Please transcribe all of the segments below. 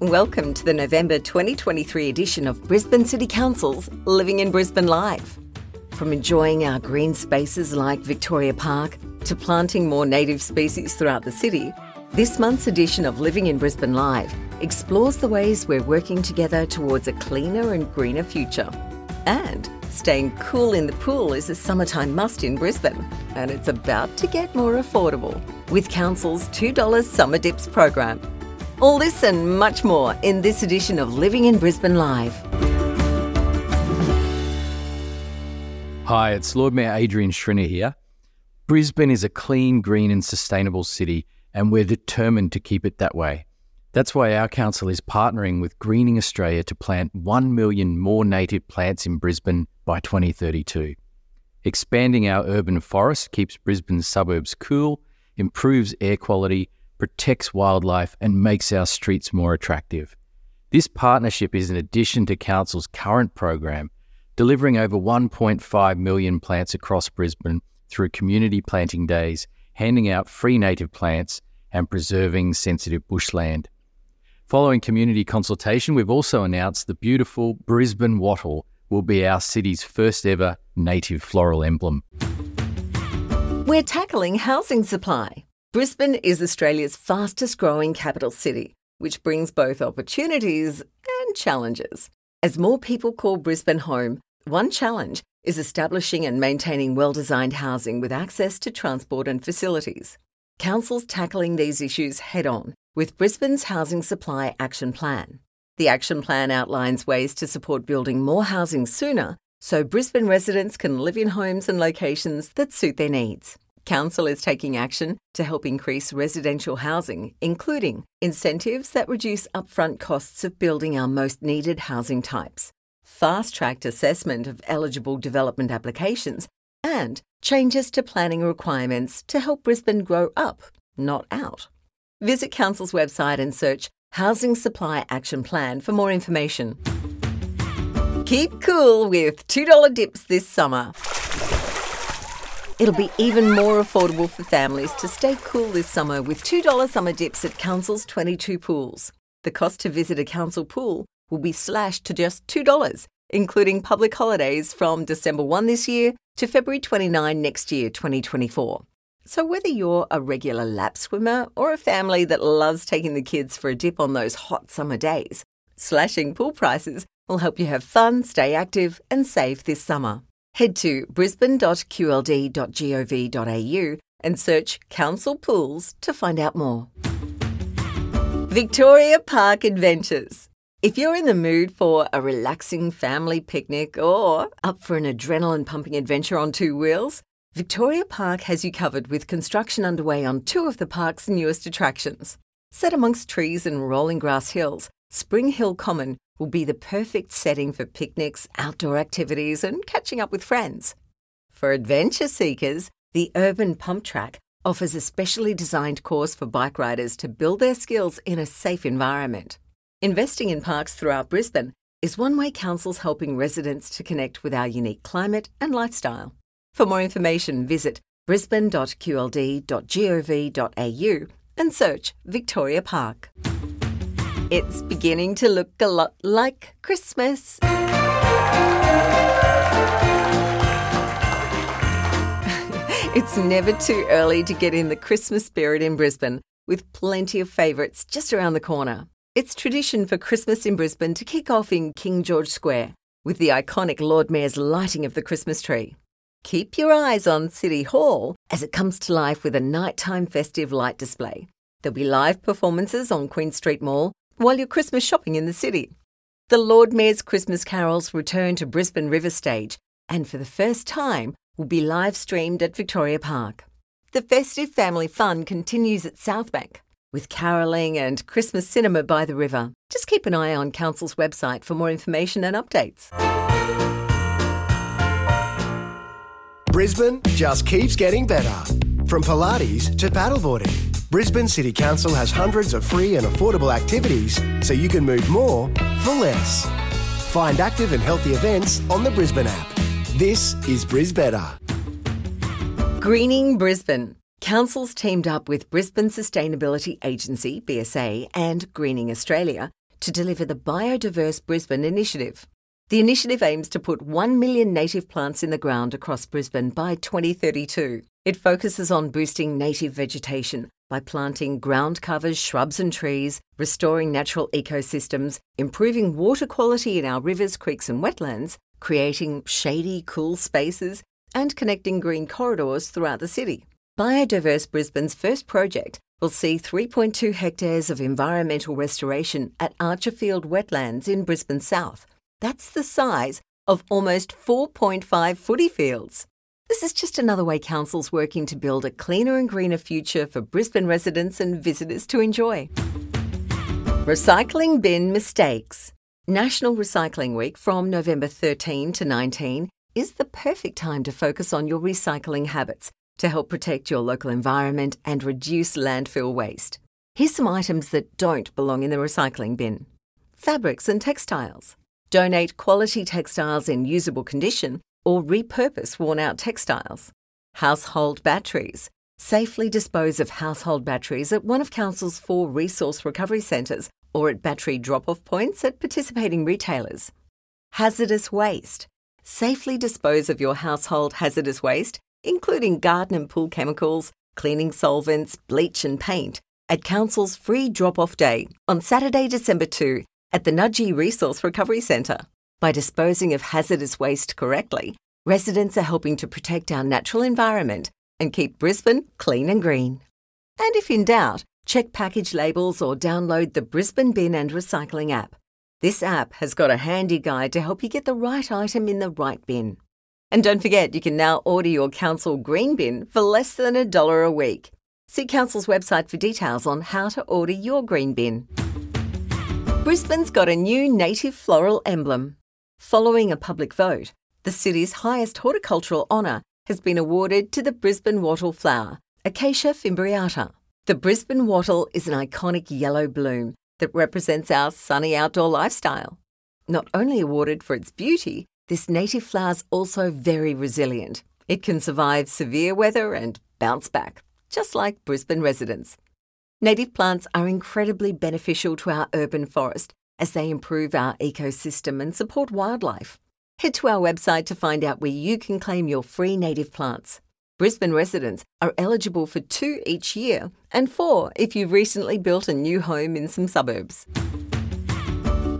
Welcome to the November 2023 edition of Brisbane City Council's Living in Brisbane Live. From enjoying our green spaces like Victoria Park to planting more native species throughout the city, this month's edition of Living in Brisbane Live explores the ways we're working together towards a cleaner and greener future. And staying cool in the pool is a summertime must in Brisbane, and it's about to get more affordable with Council's $2 Summer Dips program. All this and much more in this edition of Living in Brisbane Live. Hi, it's Lord Mayor Adrian Schrinner here. Brisbane is a clean, green, and sustainable city, and we're determined to keep it that way. That's why our council is partnering with Greening Australia to plant 1 million more native plants in Brisbane by 2032. Expanding our urban forest keeps Brisbane's suburbs cool, improves air quality, protects wildlife, and makes our streets more attractive. This partnership is in addition to Council's current program, delivering over 1.5 million plants across Brisbane through community planting days, handing out free native plants, and preserving sensitive bushland. Following community consultation, we've also announced the beautiful Brisbane wattle will be our city's first ever native floral emblem. We're tackling housing supply. Brisbane is Australia's fastest growing capital city, which brings both opportunities and challenges. As more people call Brisbane home, one challenge is establishing and maintaining well designed housing with access to transport and facilities. Council's tackling these issues head on with Brisbane's Housing Supply Action Plan. The action plan outlines ways to support building more housing sooner so Brisbane residents can live in homes and locations that suit their needs. Council is taking action to help increase residential housing, including incentives that reduce upfront costs of building our most needed housing types, fast tracked assessment of eligible development applications, and changes to planning requirements to help Brisbane grow up, not out. Visit Council's website and search Housing Supply Action Plan for more information. Keep cool with $2 dips this summer. It'll be even more affordable for families to stay cool this summer with $2 summer dips at Council's 22 pools. The cost to visit a council pool will be slashed to just $2, including public holidays from December 1 this year to February 29 next year, 2024. So, whether you're a regular lap swimmer or a family that loves taking the kids for a dip on those hot summer days, slashing pool prices will help you have fun, stay active, and save this summer. Head to brisbane.qld.gov.au and search Council Pools to find out more. Victoria Park Adventures. If you're in the mood for a relaxing family picnic or up for an adrenaline pumping adventure on two wheels, Victoria Park has you covered with construction underway on two of the park's newest attractions. Set amongst trees and rolling grass hills, Spring Hill Common will be the perfect setting for picnics, outdoor activities, and catching up with friends. For adventure seekers, the Urban Pump Track offers a specially designed course for bike riders to build their skills in a safe environment. Investing in parks throughout Brisbane is one way Council's helping residents to connect with our unique climate and lifestyle. For more information, visit brisbane.qld.gov.au and search Victoria Park. It's beginning to look a lot like Christmas. it's never too early to get in the Christmas spirit in Brisbane, with plenty of favourites just around the corner. It's tradition for Christmas in Brisbane to kick off in King George Square with the iconic Lord Mayor's lighting of the Christmas tree. Keep your eyes on City Hall as it comes to life with a nighttime festive light display. There'll be live performances on Queen Street Mall while you're Christmas shopping in the city. The Lord Mayor's Christmas carols return to Brisbane River Stage and for the first time will be live streamed at Victoria Park. The festive family fun continues at Southbank with caroling and Christmas cinema by the river. Just keep an eye on Council's website for more information and updates. Brisbane just keeps getting better. From Pilates to paddleboarding. Brisbane City Council has hundreds of free and affordable activities so you can move more for less. Find active and healthy events on the Brisbane app. This is Brisbetter. Greening Brisbane. Council's teamed up with Brisbane Sustainability Agency, BSA, and Greening Australia to deliver the Biodiverse Brisbane initiative. The initiative aims to put 1 million native plants in the ground across Brisbane by 2032. It focuses on boosting native vegetation by planting ground covers, shrubs, and trees, restoring natural ecosystems, improving water quality in our rivers, creeks, and wetlands, creating shady, cool spaces, and connecting green corridors throughout the city. Biodiverse Brisbane's first project will see 3.2 hectares of environmental restoration at Archerfield Wetlands in Brisbane South. That's the size of almost 4.5 footy fields. This is just another way council's working to build a cleaner and greener future for Brisbane residents and visitors to enjoy. Recycling bin mistakes. National Recycling Week from November 13 to 19 is the perfect time to focus on your recycling habits to help protect your local environment and reduce landfill waste. Here's some items that don't belong in the recycling bin fabrics and textiles. Donate quality textiles in usable condition or repurpose worn out textiles. Household batteries. Safely dispose of household batteries at one of Council's four resource recovery centres or at battery drop off points at participating retailers. Hazardous waste. Safely dispose of your household hazardous waste, including garden and pool chemicals, cleaning solvents, bleach, and paint, at Council's free drop off day on Saturday, December 2 at the Nudgee Resource Recovery Centre. By disposing of hazardous waste correctly, residents are helping to protect our natural environment and keep Brisbane clean and green. And if in doubt, check package labels or download the Brisbane Bin and Recycling app. This app has got a handy guide to help you get the right item in the right bin. And don't forget, you can now order your council green bin for less than a dollar a week. See Council's website for details on how to order your green bin. Brisbane's got a new native floral emblem. Following a public vote, the city's highest horticultural honour has been awarded to the Brisbane wattle flower, Acacia fimbriata. The Brisbane wattle is an iconic yellow bloom that represents our sunny outdoor lifestyle. Not only awarded for its beauty, this native flower is also very resilient. It can survive severe weather and bounce back, just like Brisbane residents. Native plants are incredibly beneficial to our urban forest as they improve our ecosystem and support wildlife. Head to our website to find out where you can claim your free native plants. Brisbane residents are eligible for two each year and four if you've recently built a new home in some suburbs.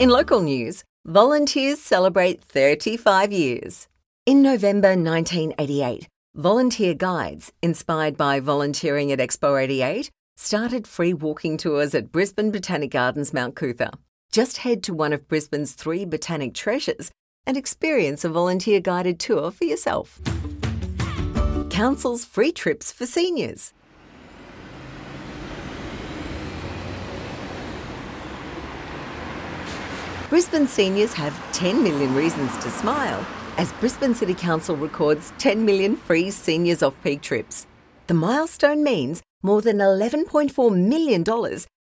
In local news, volunteers celebrate 35 years. In November 1988, volunteer guides, inspired by volunteering at Expo 88, started free walking tours at Brisbane Botanic Gardens, Mount Coot-tha. Just head to one of Brisbane's three botanic treasures and experience a volunteer guided tour for yourself. Council's free trips for seniors. Brisbane seniors have 10 million reasons to smile as Brisbane City Council records 10 million free seniors off peak trips. The milestone means more than $11.4 million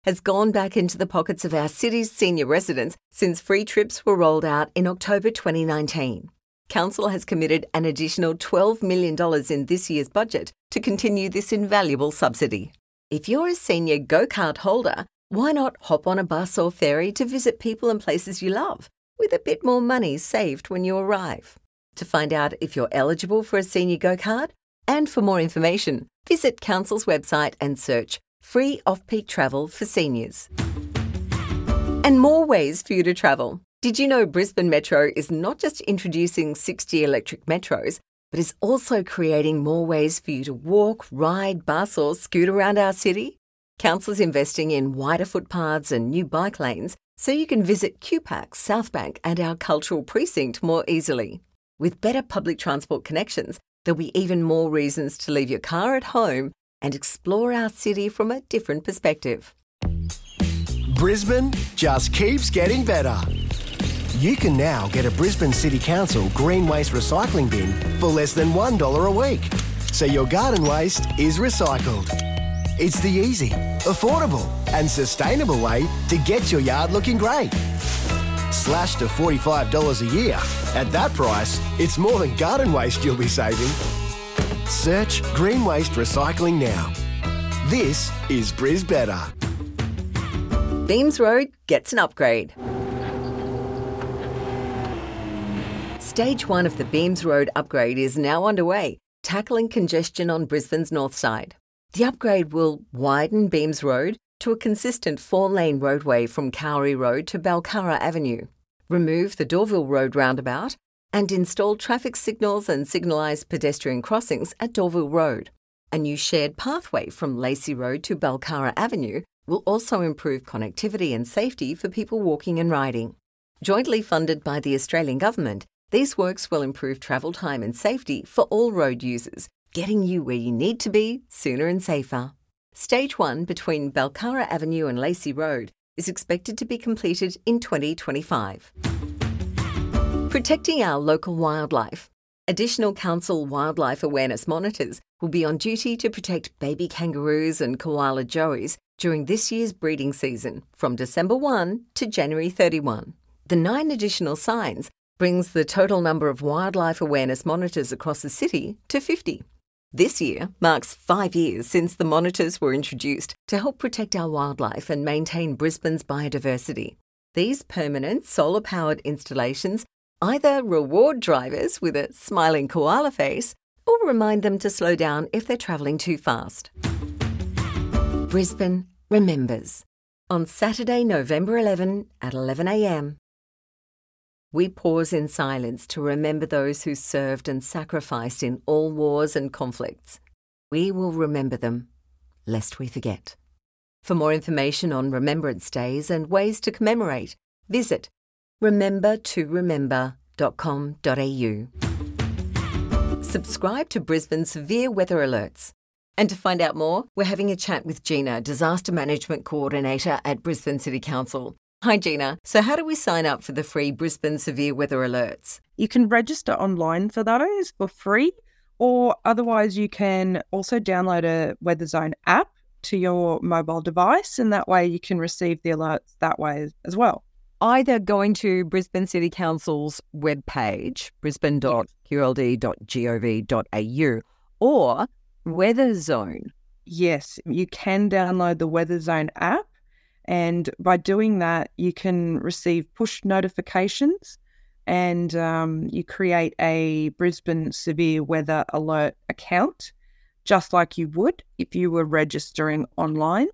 has gone back into the pockets of our city's senior residents since free trips were rolled out in October 2019. Council has committed an additional $12 million in this year's budget to continue this invaluable subsidy. If you're a senior go card holder, why not hop on a bus or ferry to visit people and places you love, with a bit more money saved when you arrive? To find out if you're eligible for a senior go card, and for more information, visit Council's website and search Free Off Peak Travel for Seniors. And more ways for you to travel. Did you know Brisbane Metro is not just introducing 60 electric metros, but is also creating more ways for you to walk, ride, bus, or scoot around our city? Council's investing in wider footpaths and new bike lanes so you can visit QPAC, Southbank, and our cultural precinct more easily. With better public transport connections, there'll be even more reasons to leave your car at home and explore our city from a different perspective. Brisbane just keeps getting better. You can now get a Brisbane City Council green waste recycling bin for less than $1 a week. So your garden waste is recycled. It's the easy, affordable, and sustainable way to get your yard looking great. Slashed to $45 a year. At that price, it's more than garden waste you'll be saving. Search Green Waste Recycling now. This is Bris Better. Beams Road gets an upgrade. Stage one of the Beams Road upgrade is now underway, tackling congestion on Brisbane's north side. The upgrade will widen Beams Road to a consistent four lane roadway from Cowrie Road to Belcarra Avenue, remove the Dorville Road roundabout, and install traffic signals and signalised pedestrian crossings at Dorville Road. A new shared pathway from Lacey Road to Belcarra Avenue will also improve connectivity and safety for people walking and riding. Jointly funded by the Australian Government, these works will improve travel time and safety for all road users, getting you where you need to be sooner and safer. Stage 1 between Belcarra Avenue and Lacey Road is expected to be completed in 2025. Protecting our local wildlife. Additional council wildlife awareness monitors will be on duty to protect baby kangaroos and koala joeys during this year's breeding season from December 1 to January 31. The nine additional signs brings the total number of wildlife awareness monitors across the city to 50. This year marks five years since the monitors were introduced to help protect our wildlife and maintain Brisbane's biodiversity. These permanent solar powered installations either reward drivers with a smiling koala face or remind them to slow down if they're travelling too fast. Brisbane remembers. On Saturday, November 11 at 11am, we pause in silence to remember those who served and sacrificed in all wars and conflicts. We will remember them, lest we forget. For more information on Remembrance Days and ways to commemorate, visit remembertoremember.com.au. Subscribe to Brisbane Severe Weather Alerts. And to find out more, we're having a chat with Gina, Disaster Management Coordinator at Brisbane City Council. Hi, Gina. So, how do we sign up for the free Brisbane Severe Weather Alerts? You can register online for those for free, or otherwise, you can also download a Weatherzone app to your mobile device, and that way you can receive the alerts that way as well. Either going to Brisbane City Council's webpage, brisbane.qld.gov.au, or Weatherzone. Yes, you can download the Weatherzone app and by doing that, you can receive push notifications and um, you create a Brisbane Severe Weather Alert account, just like you would if you were registering online.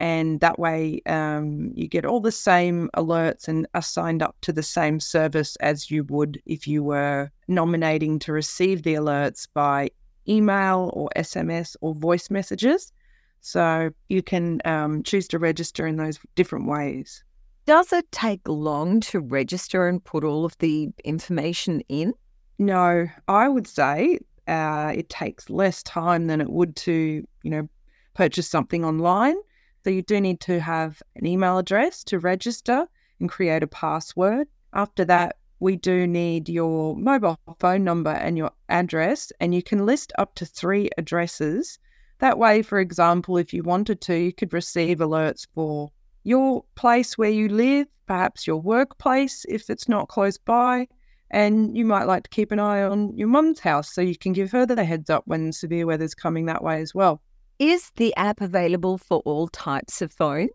And that way, um, you get all the same alerts and are signed up to the same service as you would if you were nominating to receive the alerts by email or SMS or voice messages. So you can um, choose to register in those different ways. Does it take long to register and put all of the information in? No, I would say uh, it takes less time than it would to, you know, purchase something online. So you do need to have an email address to register and create a password. After that, we do need your mobile phone number and your address, and you can list up to three addresses that way, for example, if you wanted to, you could receive alerts for your place where you live, perhaps your workplace if it's not close by. And you might like to keep an eye on your mum's house so you can give her the heads up when severe weather's coming that way as well. Is the app available for all types of phones?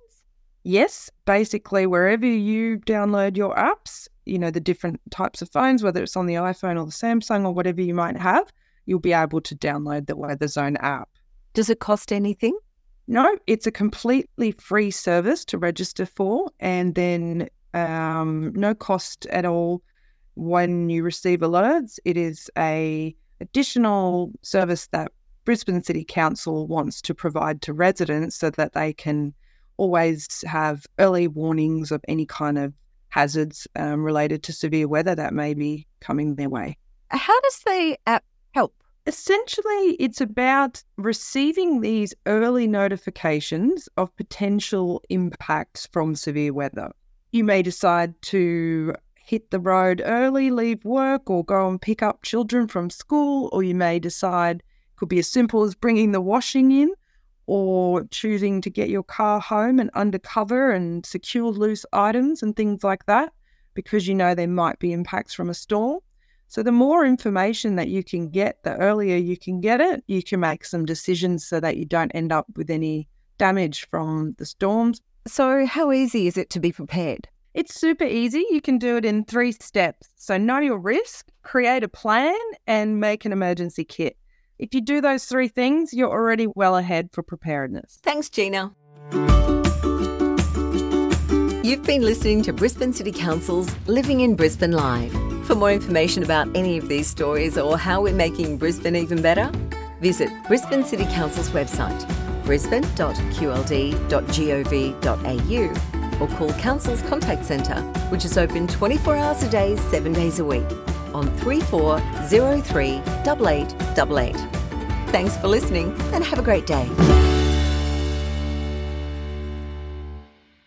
Yes, basically, wherever you download your apps, you know, the different types of phones, whether it's on the iPhone or the Samsung or whatever you might have, you'll be able to download the Weatherzone app. Does it cost anything? No, it's a completely free service to register for, and then um, no cost at all when you receive alerts. It is a additional service that Brisbane City Council wants to provide to residents so that they can always have early warnings of any kind of hazards um, related to severe weather that may be coming their way. How does the app help essentially it's about receiving these early notifications of potential impacts from severe weather. You may decide to hit the road early, leave work, or go and pick up children from school, or you may decide it could be as simple as bringing the washing in or choosing to get your car home and undercover and secure loose items and things like that because you know there might be impacts from a storm. So, the more information that you can get, the earlier you can get it, you can make some decisions so that you don't end up with any damage from the storms. So, how easy is it to be prepared? It's super easy. You can do it in three steps. So, know your risk, create a plan, and make an emergency kit. If you do those three things, you're already well ahead for preparedness. Thanks, Gina. You've been listening to Brisbane City Council's Living in Brisbane Live. For more information about any of these stories or how we're making Brisbane even better, visit Brisbane City Council's website, brisbane.qld.gov.au, or call Council's Contact Centre, which is open 24 hours a day, 7 days a week, on 3403 8888. Thanks for listening and have a great day.